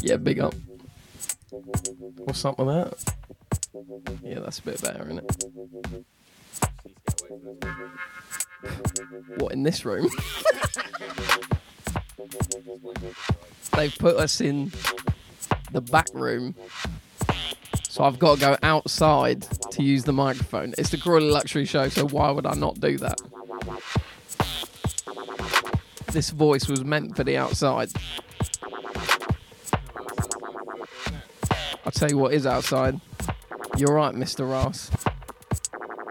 Yeah, big up. What's up with that? Yeah, that's a bit better, isn't it? What in this room? They've put us in the back room, so I've got to go outside to use the microphone. It's the Crawley Luxury Show, so why would I not do that? This voice was meant for the outside. I'll tell you what is outside. You're right, Mr. Ross.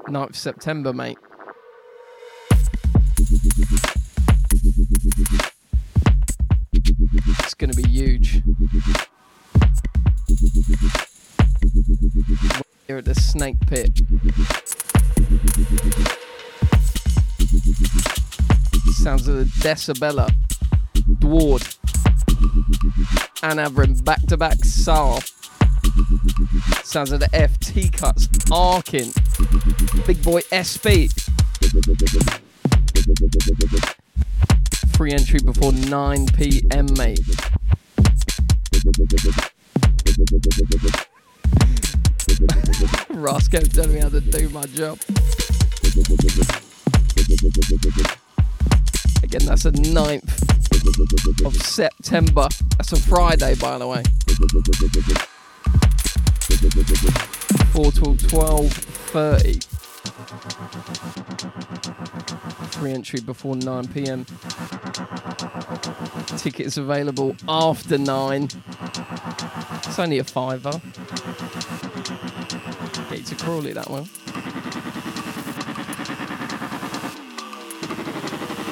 9th September, mate. It's gonna be huge. Here at the Snake Pit. Decibella, Dward, and Avram back to back Saar. Sounds of the FT cuts, Arkin, Big Boy SB. Free entry before 9 pm, mate. Roscoe telling me how to do my job. Again, that's the 9th of September. That's a Friday, by the way. 4 till 12.30. Free entry before 9 pm. Tickets available after 9. It's only a fiver. Get to Crawley that one.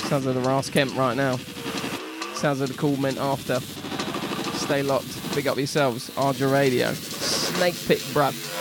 Sounds of the Ras Kemp right now. Sounds of the cool mint after. Stay locked. Big up yourselves. AAJA Radio. Snake Pit, bruv.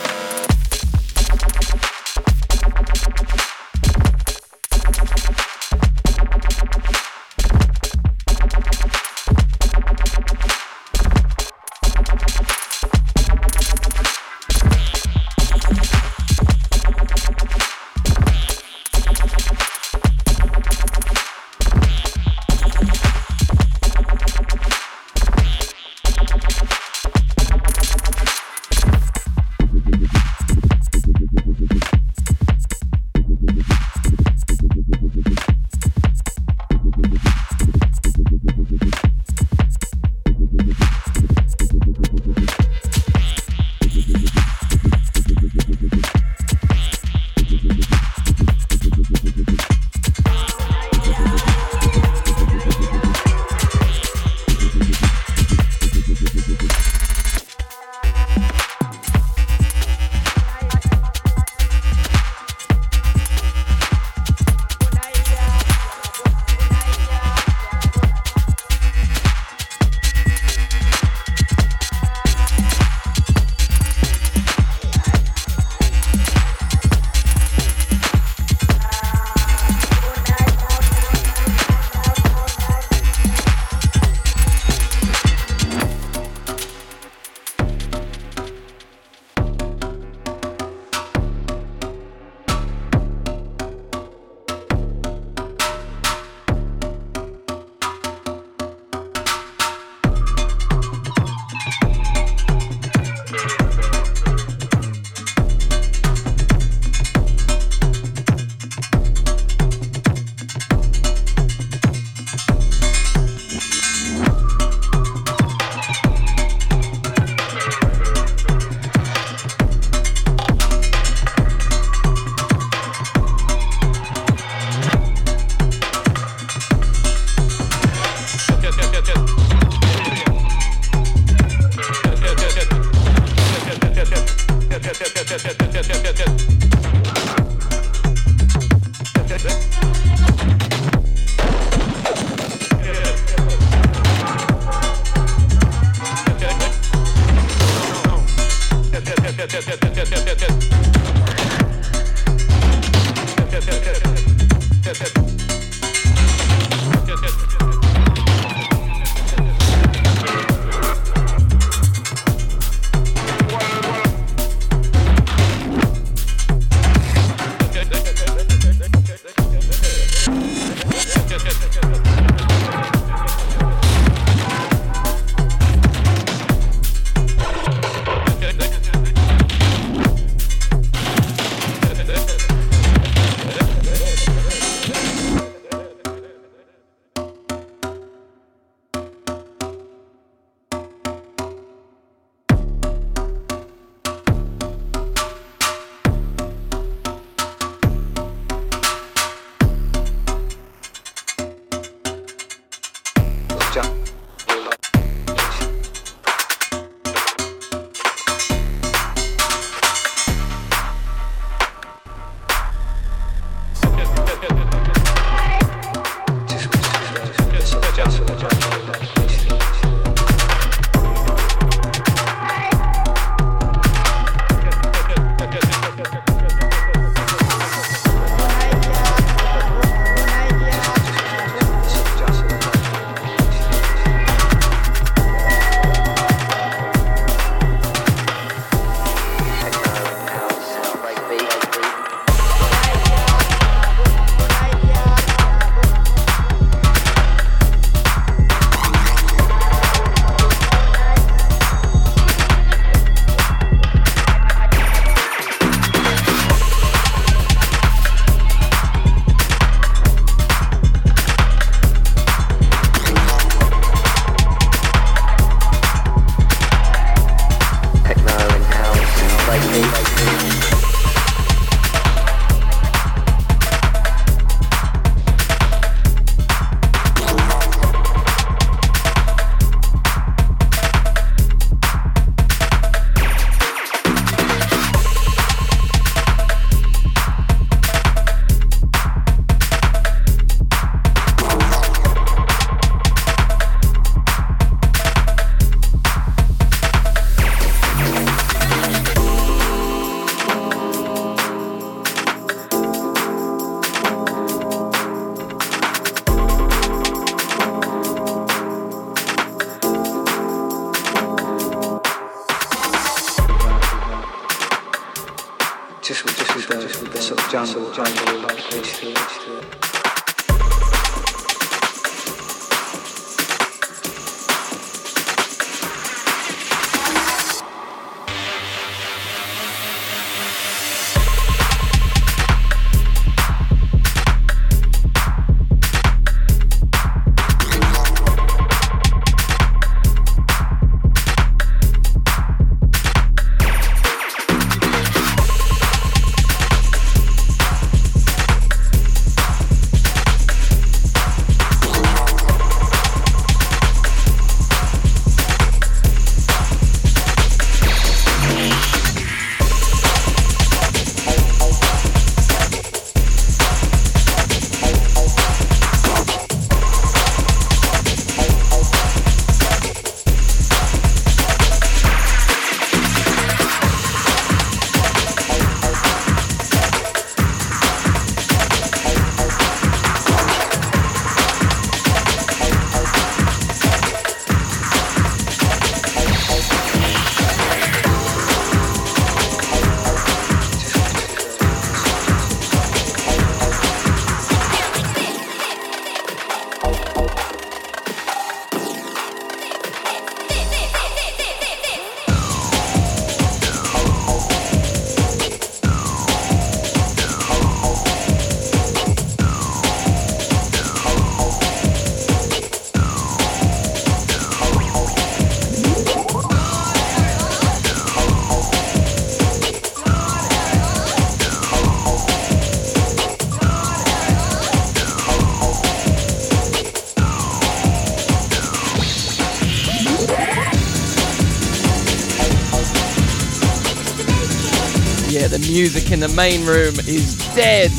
Music in the main room is dead.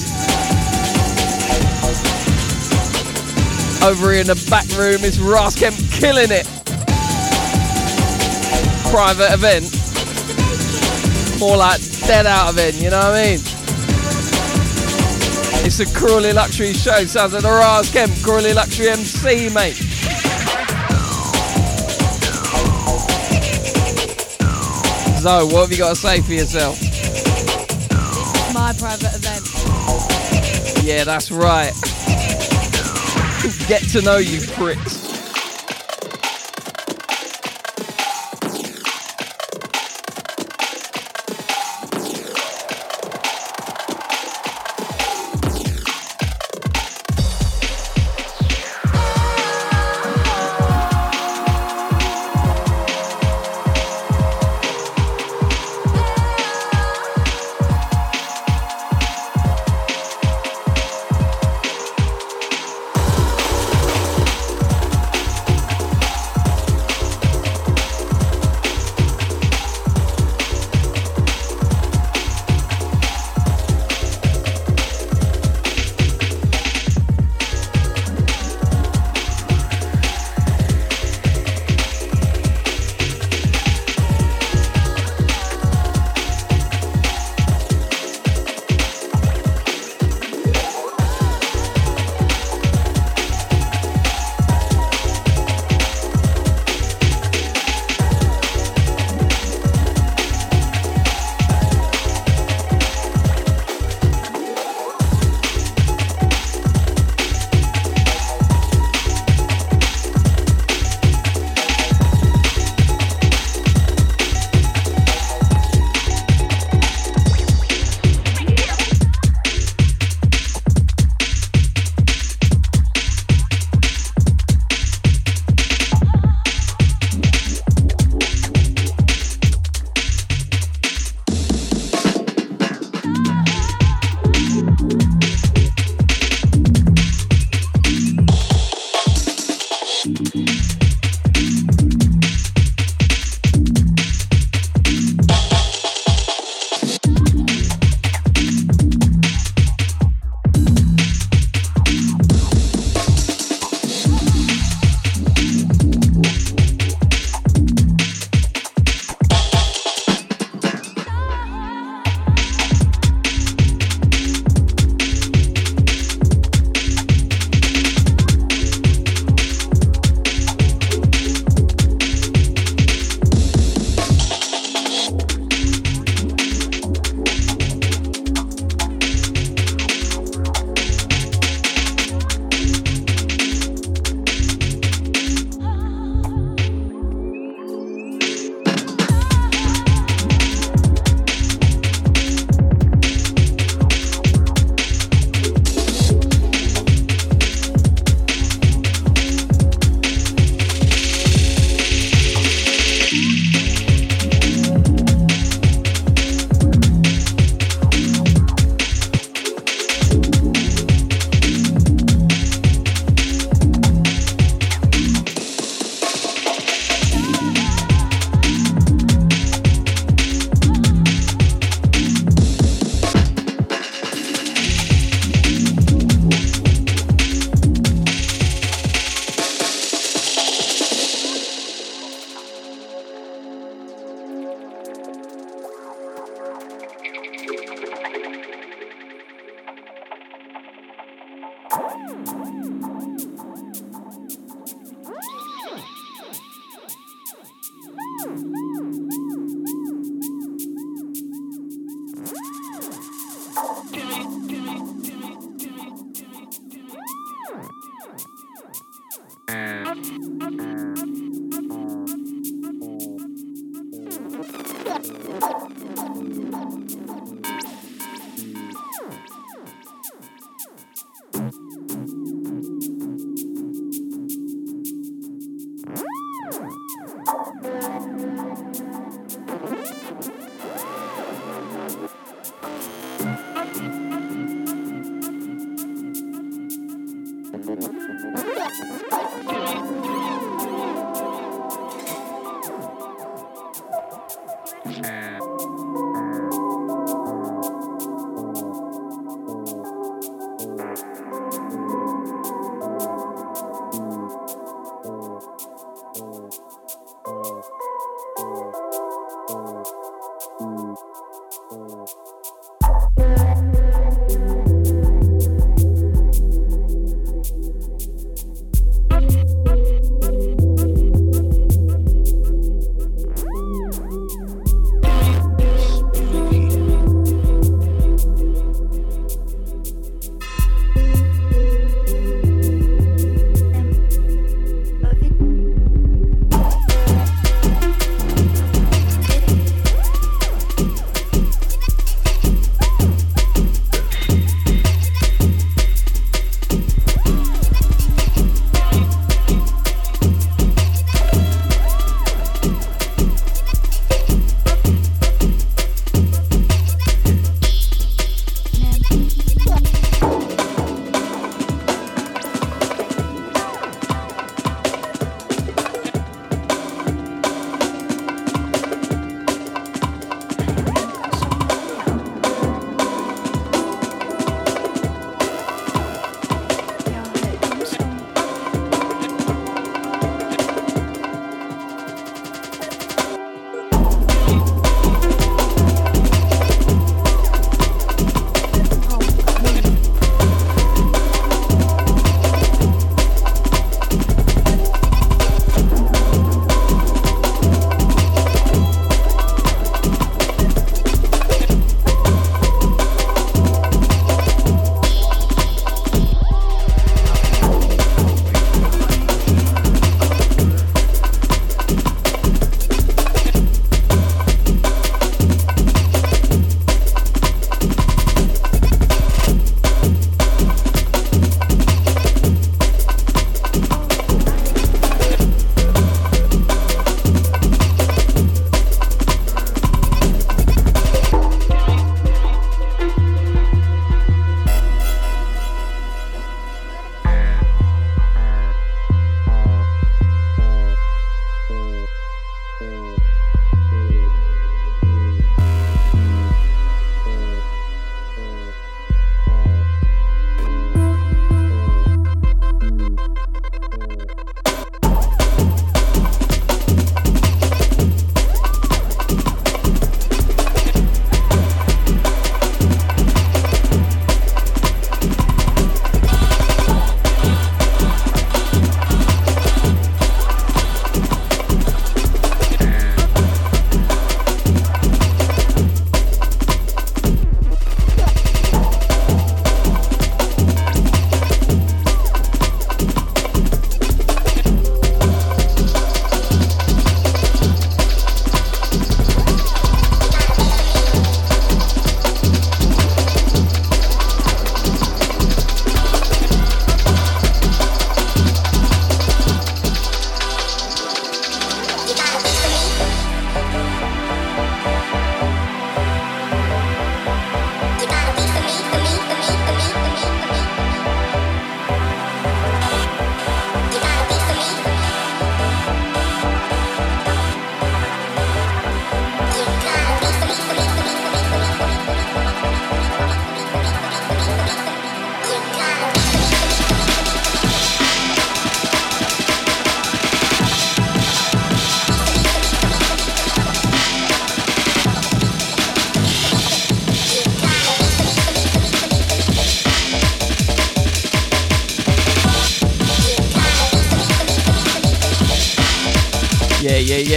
Over here in the back room is Raskamp killing it. Private event. More like dead out of it, you know what I mean? It's a Crawley Luxury show. Sounds like the Raskamp Crawley Luxury MC, mate. So, what have you got to say for yourself? Private event. Yeah, that's right. Get to know you pricks.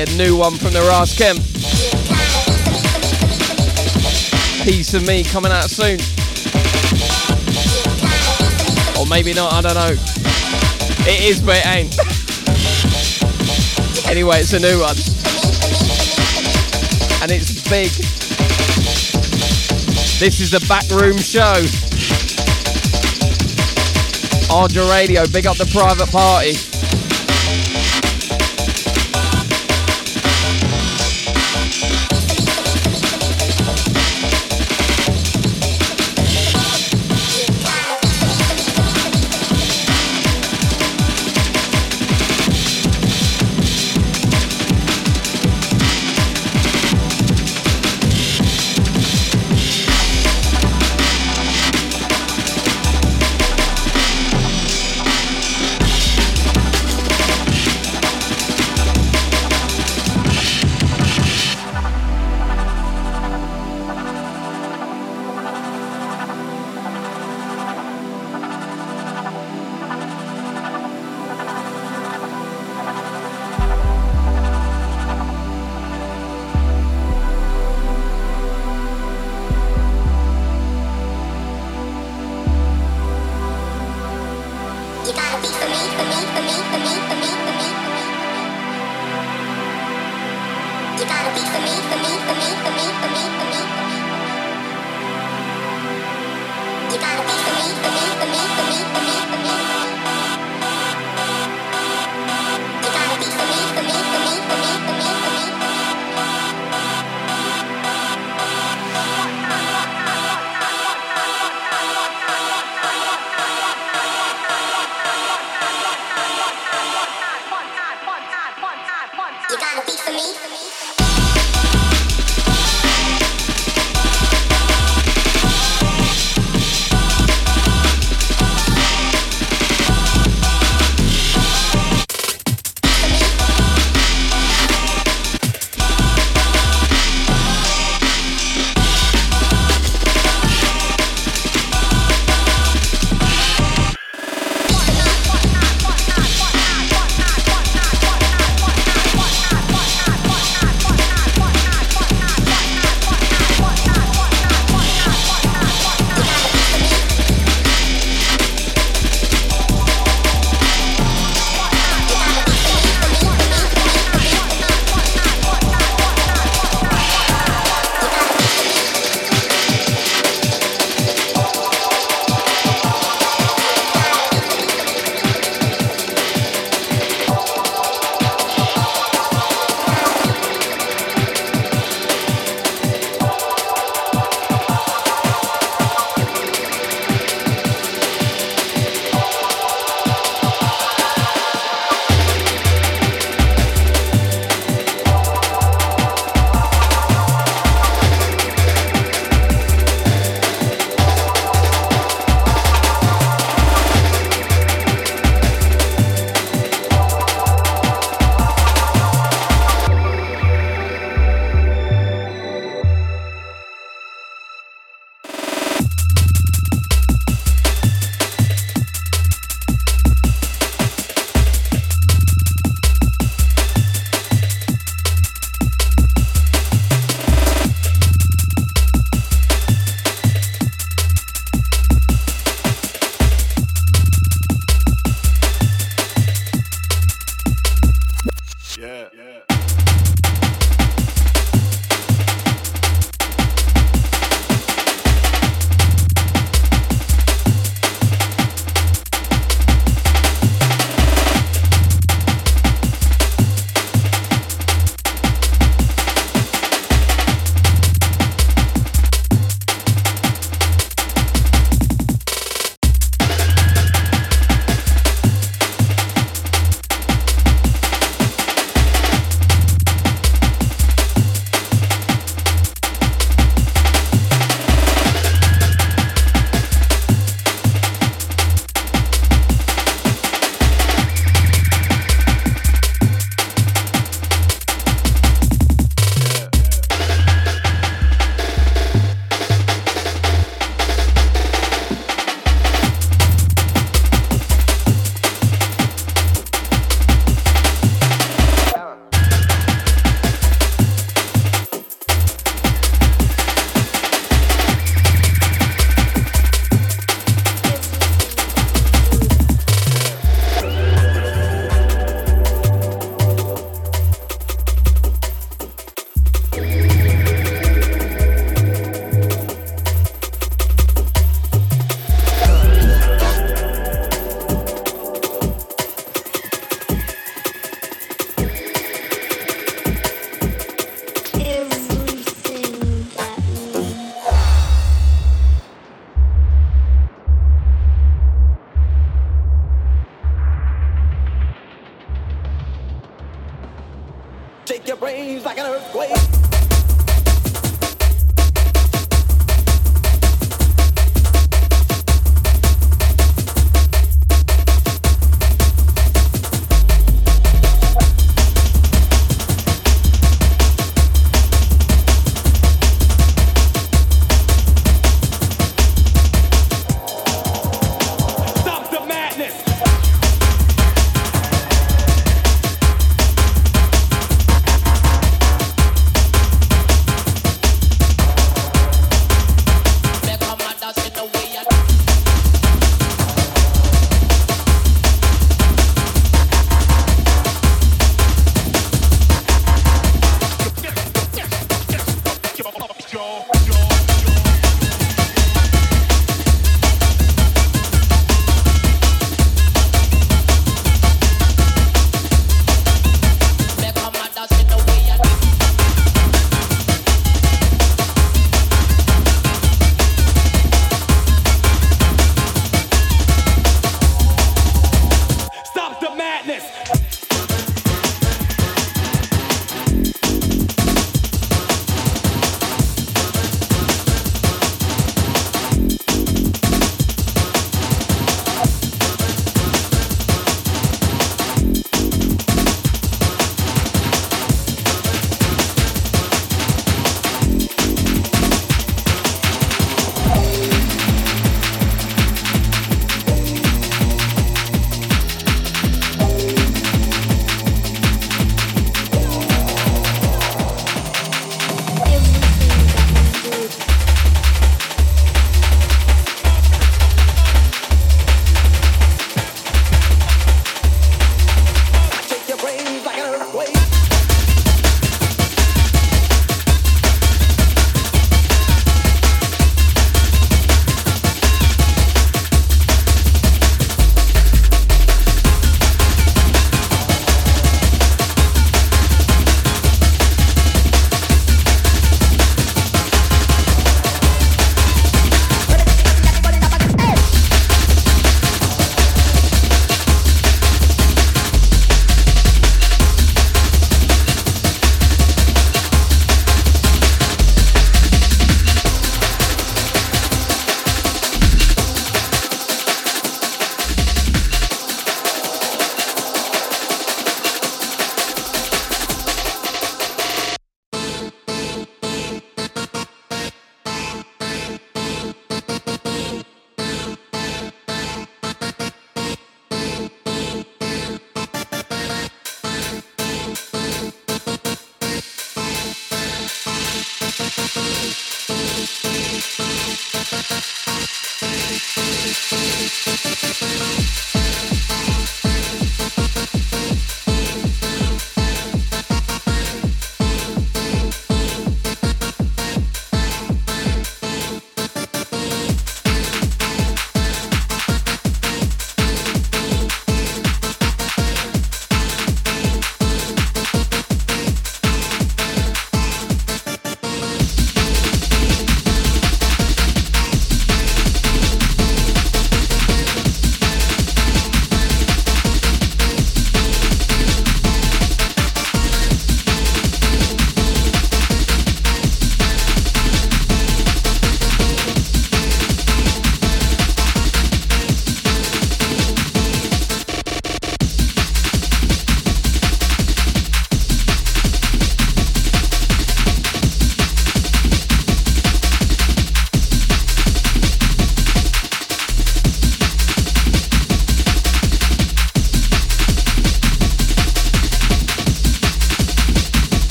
Yeah. New one from the Raskem. Piece of me coming out soon. Or maybe not, I don't know. It is, but it ain't. anyway, it's a new one. And it's big. This is the Backroom Show. AAJA Radio, big up the private party.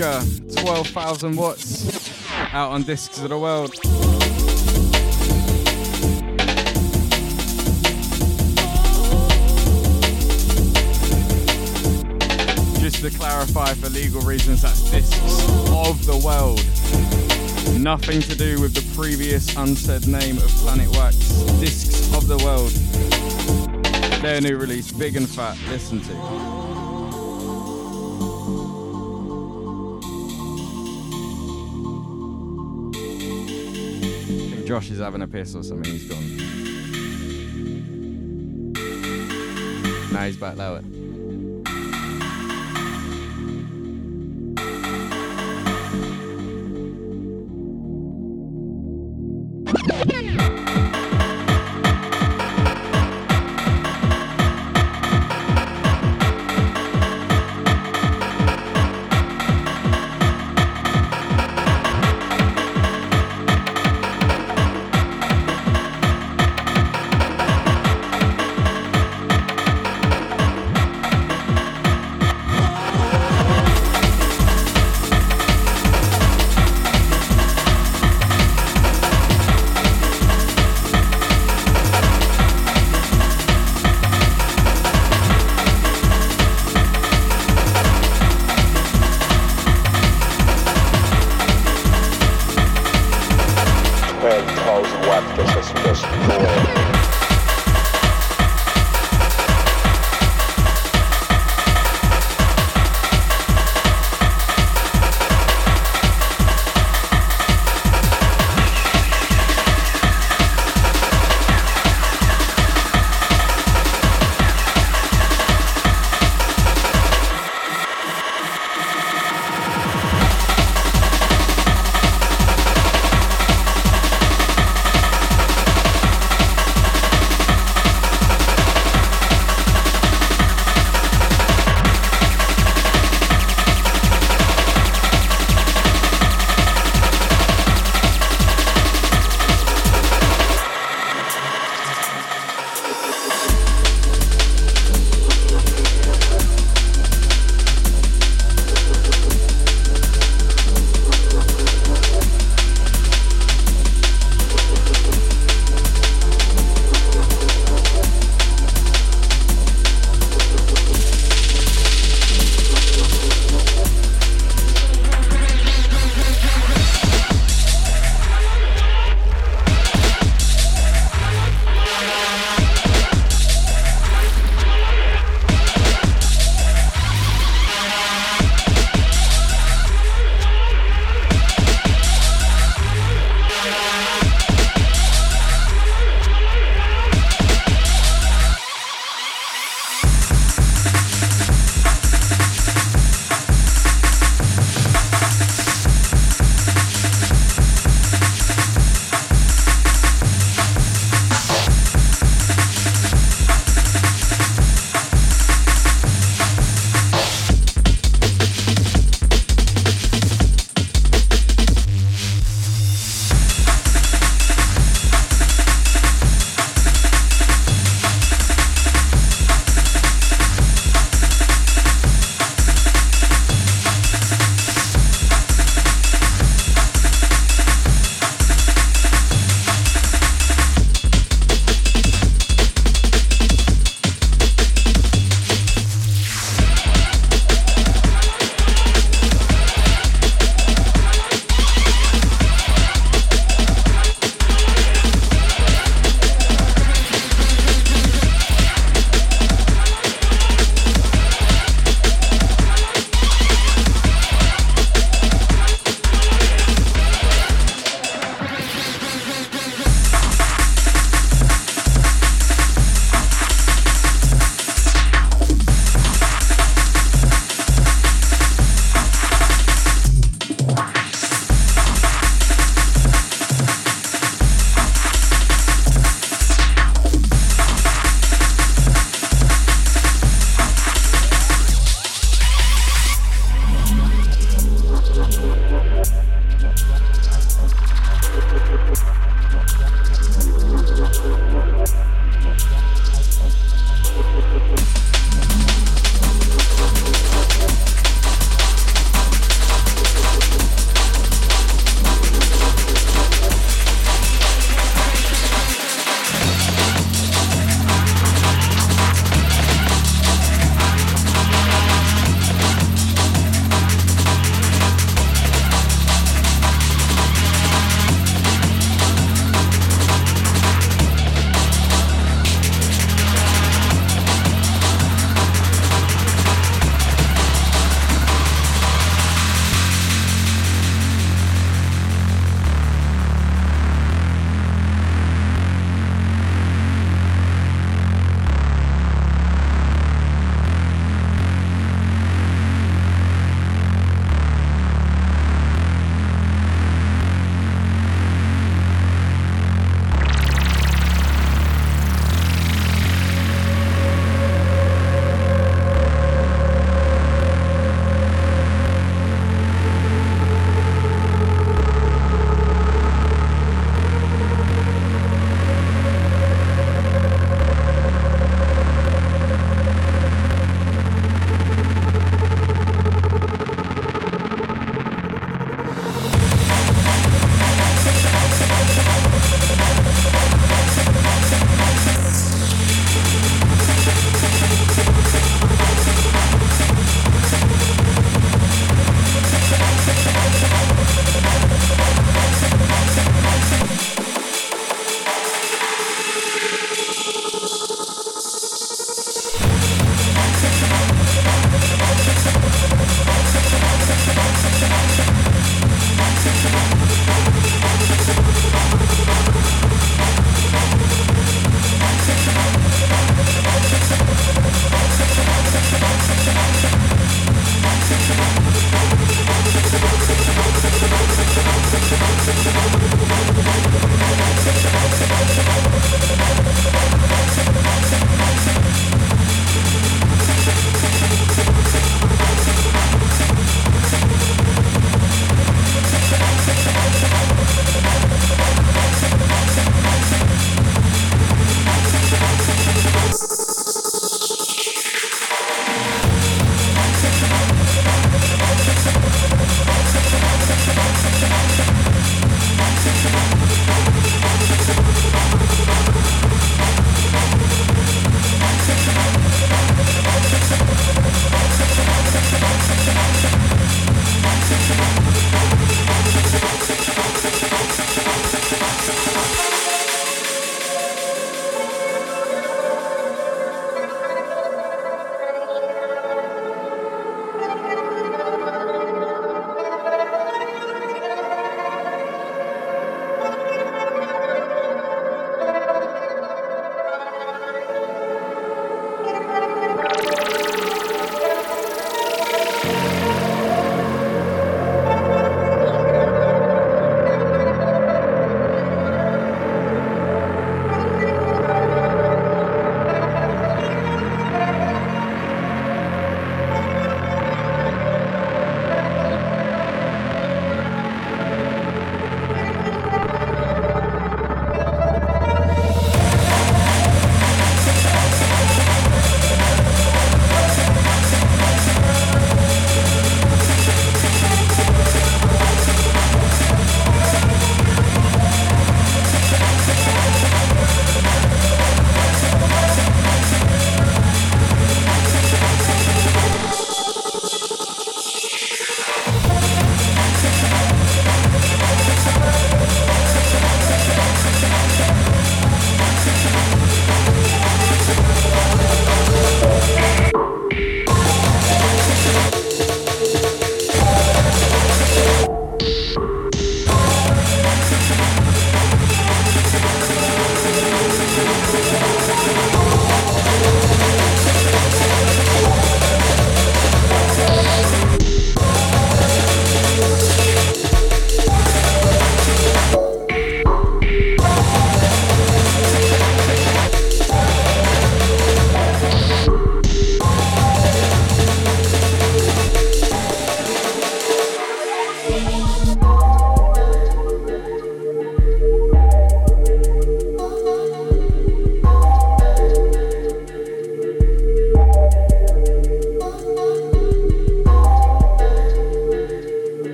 L Major, 12,000 watts. Out on Discs of the World. Just to clarify for legal reasons, that's Discs of the World. Nothing to do with the previous unsaid name of Planet Wax. Discs of the World. Their new release, Big and Fat. Listen to. Josh is having a piss or something. He's gone. Now he's back lower. Eh?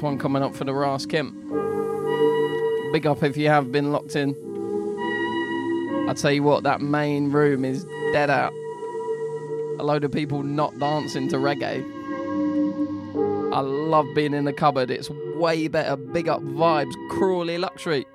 One coming up for the Ras Kemp. Big up if you have been locked in. I tell you what, that main room is dead out. A load of people not dancing to reggae. I love being in the cupboard. It's way better. Big up vibes. Crawley luxury.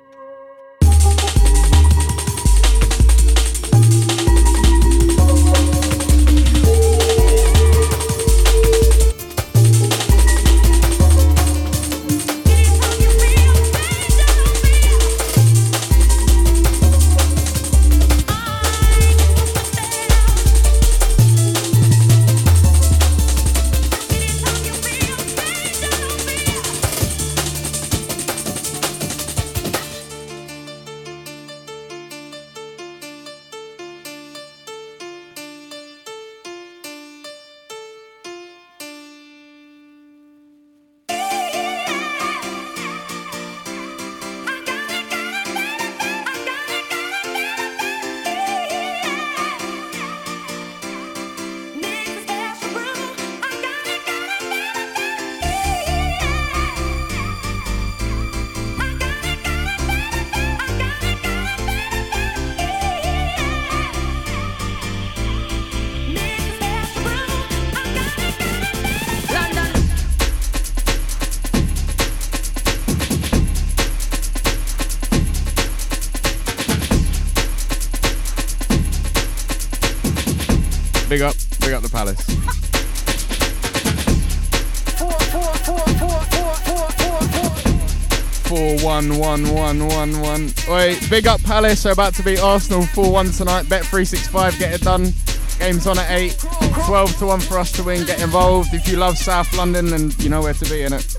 One one one one. Wait, big up Palace. They're about to beat Arsenal four one tonight. Bet three six five. Get it done. Game's on at eight. Twelve to one for us to win. Get involved if you love South London and you know where to be in it.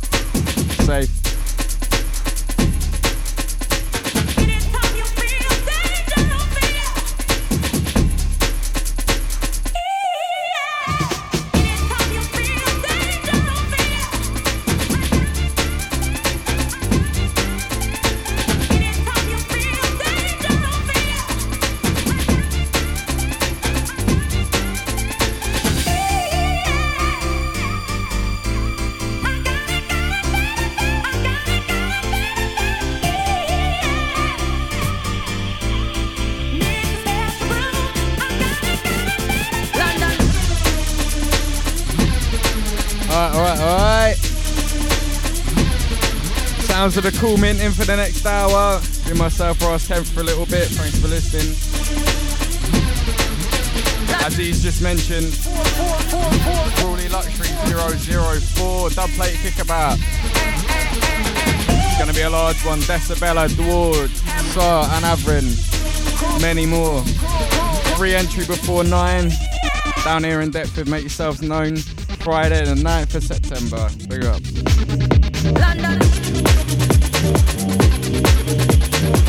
The cool mint in for the next hour. Do myself Ross Kemp for a little bit. Thanks for listening. As he's just mentioned, Crawley Luxury 004 dub plate kickabout. It's gonna be a large one. Decibella, Dward, Sar, and Avrin. Many more. Free entry before nine. Down here in Deptford, make yourselves known. Friday the 9th of September. Big up. Baby, Thank you.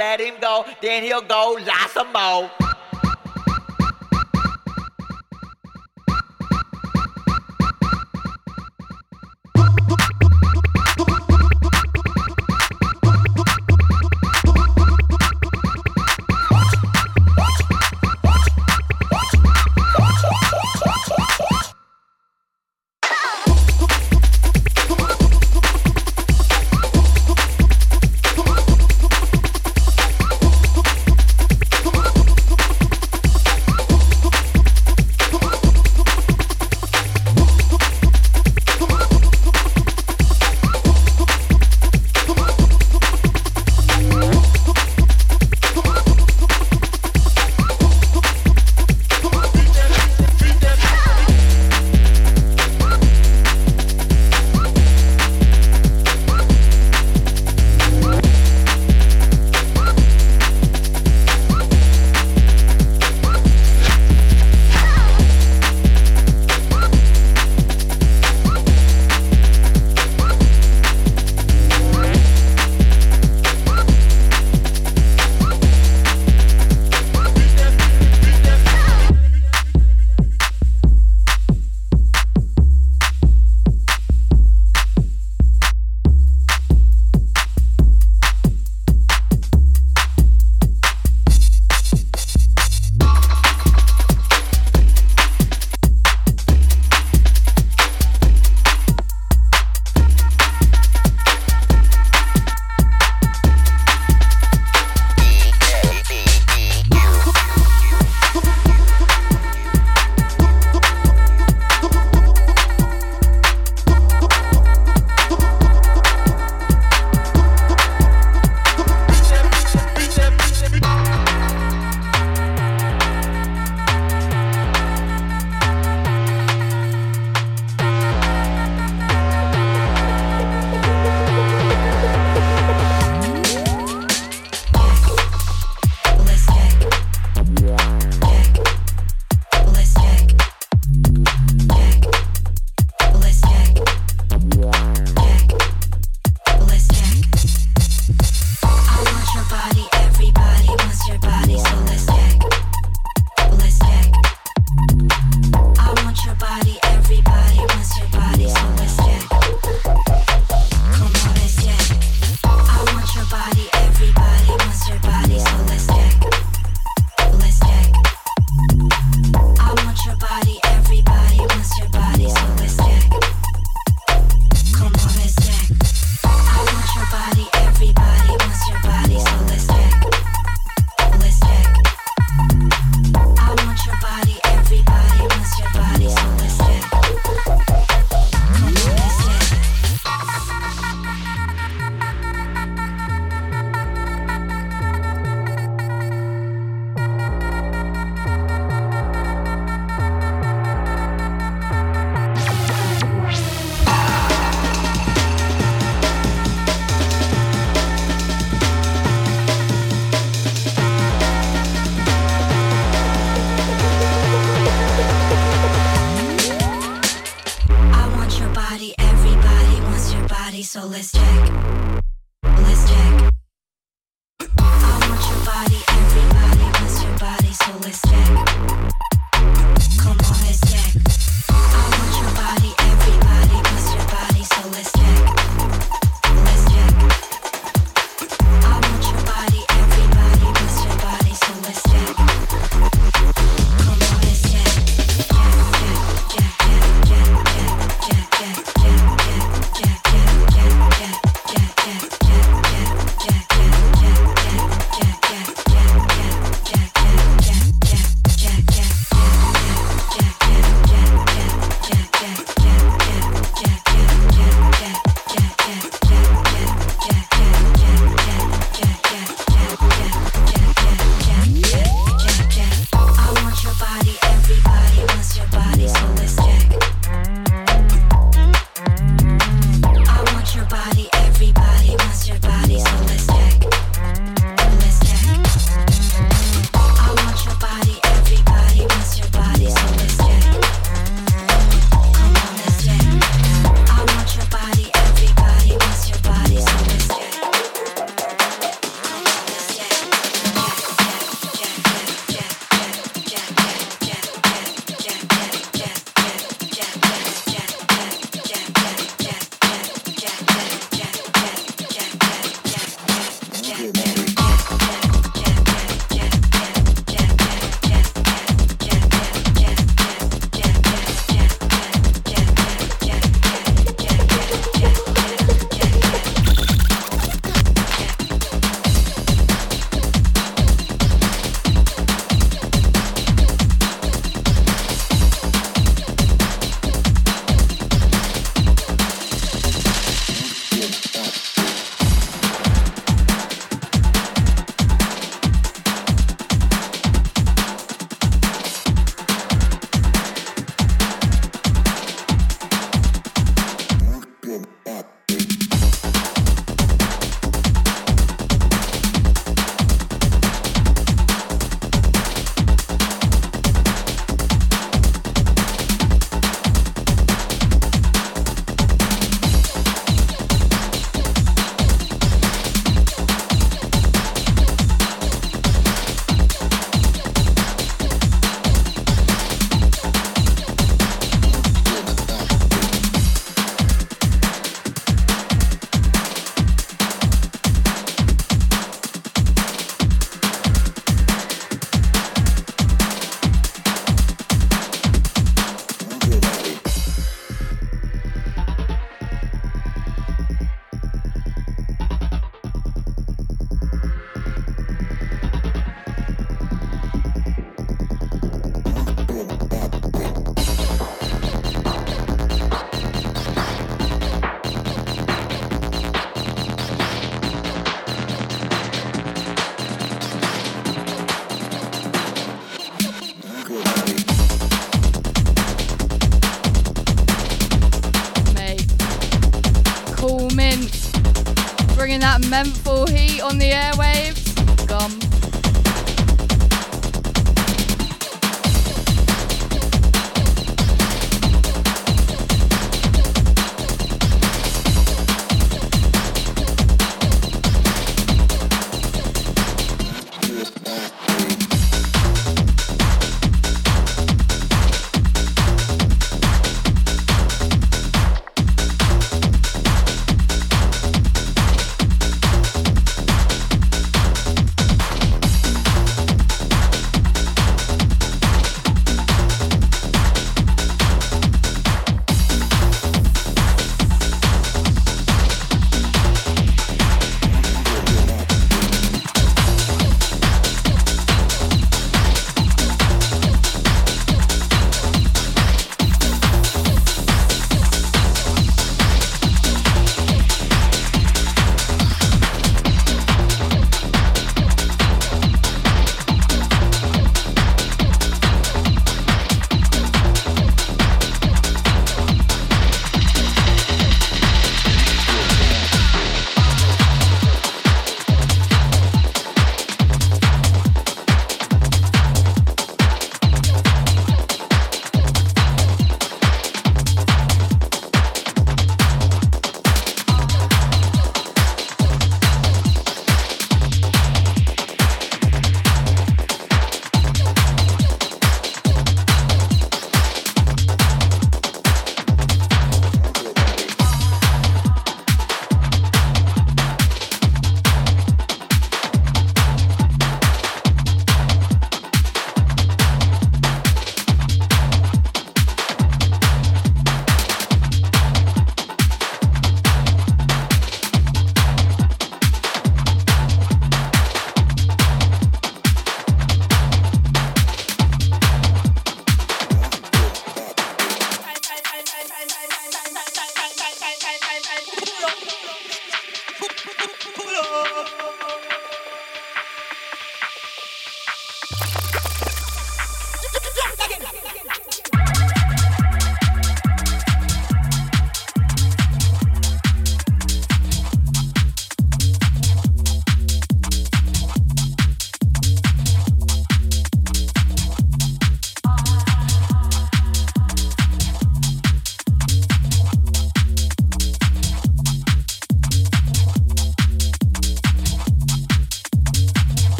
Let him go. Then he'll go lie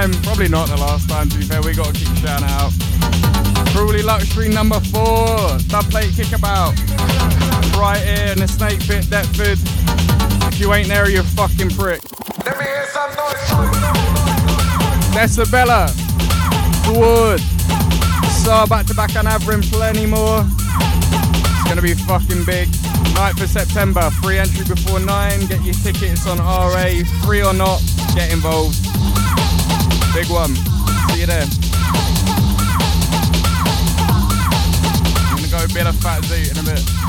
time. Probably not the last time, to be fair. We gotta keep shouting out. Crawley Luxury number four. Dub plate kickabout. Right here in the snake pit, Deptford. If you ain't there, you're fucking prick. Let me hear some noise. Decibella. Wood. So back to back on Avrin, plenty more. It's gonna be fucking big. Night for September, free entry before 9. Get your tickets on RA, free or not, get involved. Big one. See you there. I'm gonna go bit of fat zoot in a bit.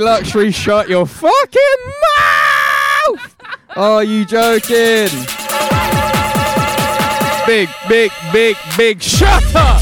Luxury, shut your fucking mouth! Are you joking? Big, big, big, big, shut up!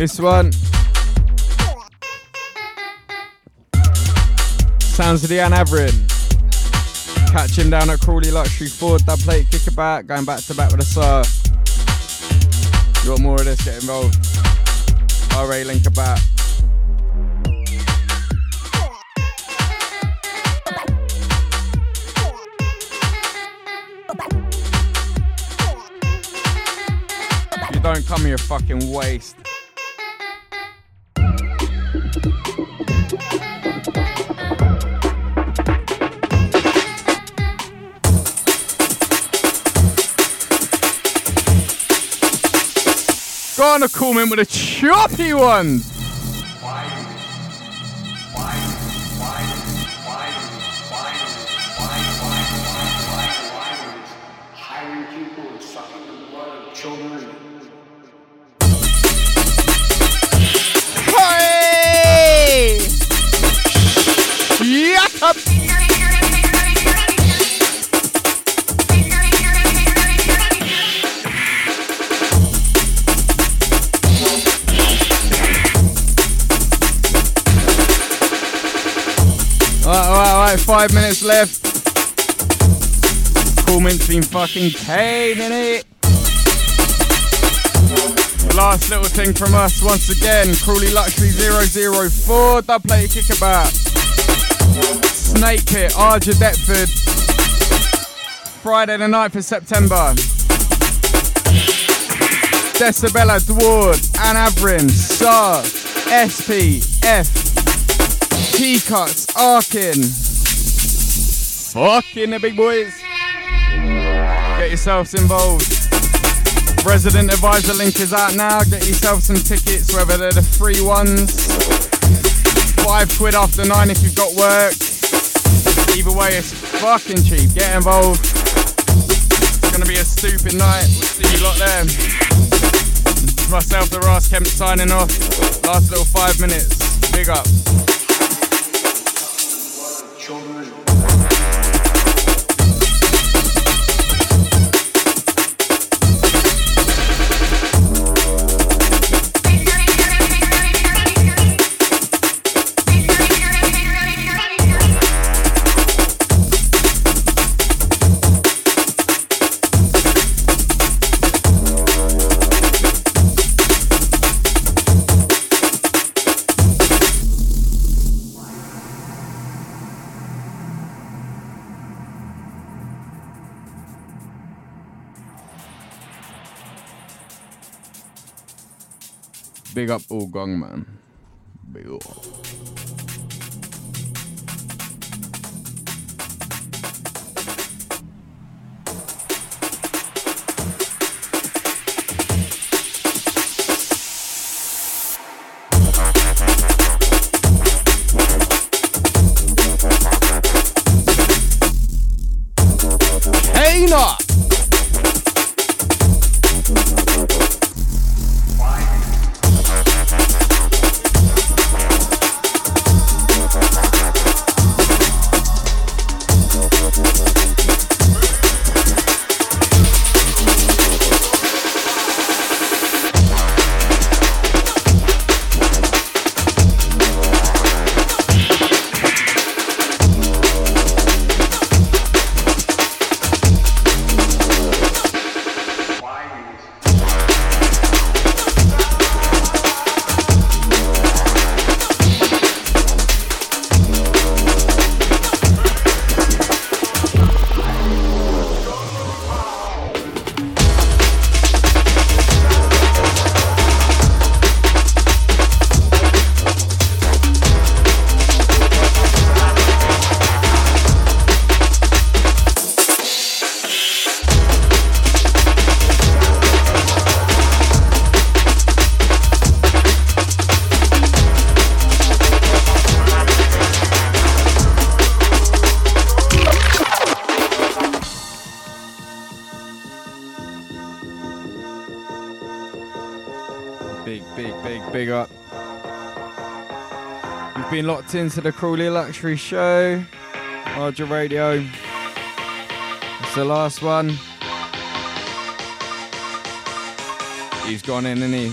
This one. Sounds of the Ann Averin. Catch him down at Crawley Luxury Ford, dub plate, kick back, going back to back with a sir. You want more of this? Get involved. RA link about. You don't come here fucking waste. Call him with a choppy one. Fucking caning it. Last little thing from us once again. Crawley Luxury 004. Dub play kickabout. Snake Pit, AAJA Deptford. Friday the 9th of September. Decibella, Dward, Ann Avrin, SAR, SP, F, T-Cuts, Arkin. Fucking the big boys. Get yourselves involved. Resident advisor link is out now. Get yourself some tickets, whether they're the free ones. Five quid after nine if you've got work. Either way, it's fucking cheap. Get involved. It's gonna be a stupid night. We'll see you lot there. Myself, the Ross Kemp, signing off. Last little five minutes. Big up. Big up all man. Big up. Hey, not. Locked into the Crawley Luxury Show. AAJA Radio. It's the last one. He's gone in, isn't he?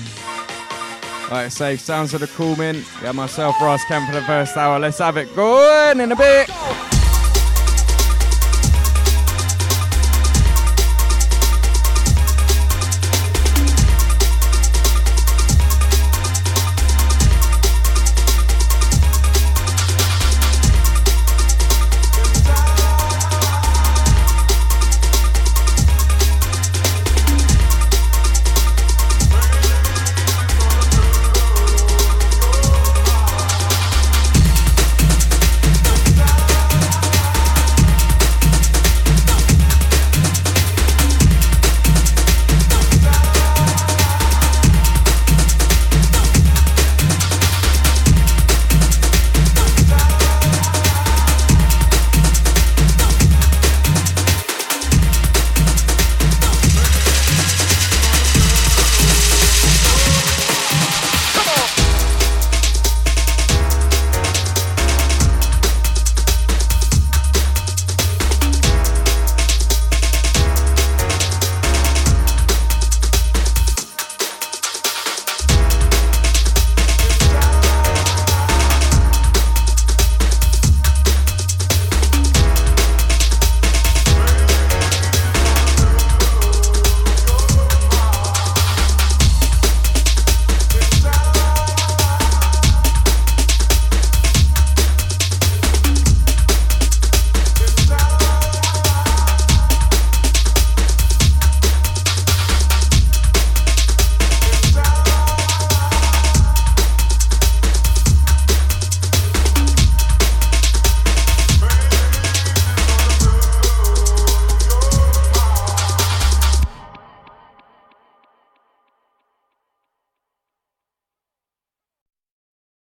I say, sounds of the cool mint. Yeah, myself, Ross Kemp for the first hour. Let's have it going in a bit.